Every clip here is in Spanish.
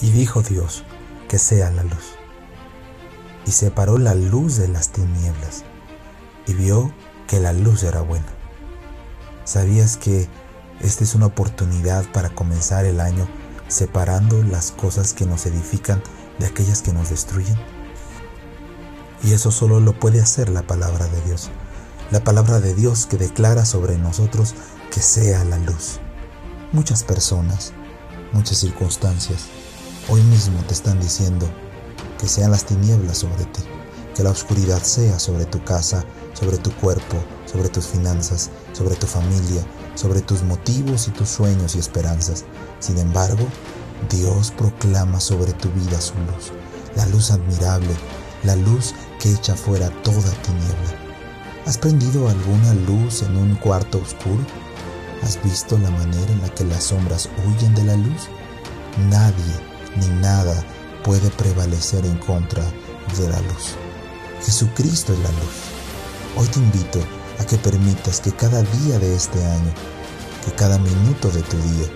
Y dijo Dios, que sea la luz. Y separó la luz de las tinieblas, y vio que la luz era buena. ¿Sabías que esta es una oportunidad para comenzar el año separando las cosas que nos edifican de aquellas que nos destruyen? Y eso solo lo puede hacer la palabra de Dios. La palabra de Dios que declara sobre nosotros que sea la luz. Muchas personas, muchas circunstancias, hoy mismo te están diciendo que sean las tinieblas sobre ti, que la oscuridad sea sobre tu casa, sobre tu cuerpo, sobre tus finanzas, sobre tu familia, sobre tus motivos y tus sueños y esperanzas. Sin embargo, Dios proclama sobre tu vida su luz, la luz admirable, la luz que echa fuera toda tiniebla. ¿Has prendido alguna luz en un cuarto oscuro? ¿Has visto la manera en la que las sombras huyen de la luz? Nadie ni nada puede prevalecer en contra de la luz. Jesucristo es la luz. Hoy te invito a que permitas que cada día de este año, que cada minuto de tu día,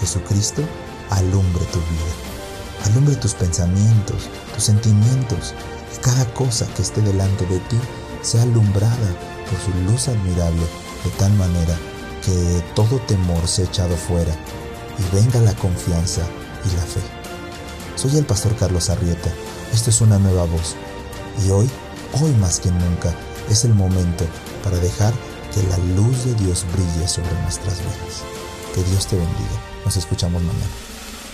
Jesucristo alumbre tu vida, alumbre tus pensamientos, tus sentimientos, y cada cosa que esté delante de ti sea alumbrada por su luz admirable de tal manera que todo temor sea echado fuera y venga la confianza y la fe. Soy el pastor Carlos Arrieta, esto es una nueva voz y hoy, hoy más que nunca, es el momento para dejar que la luz de Dios brille sobre nuestras vidas. Que Dios te bendiga. Nos escuchamos mañana.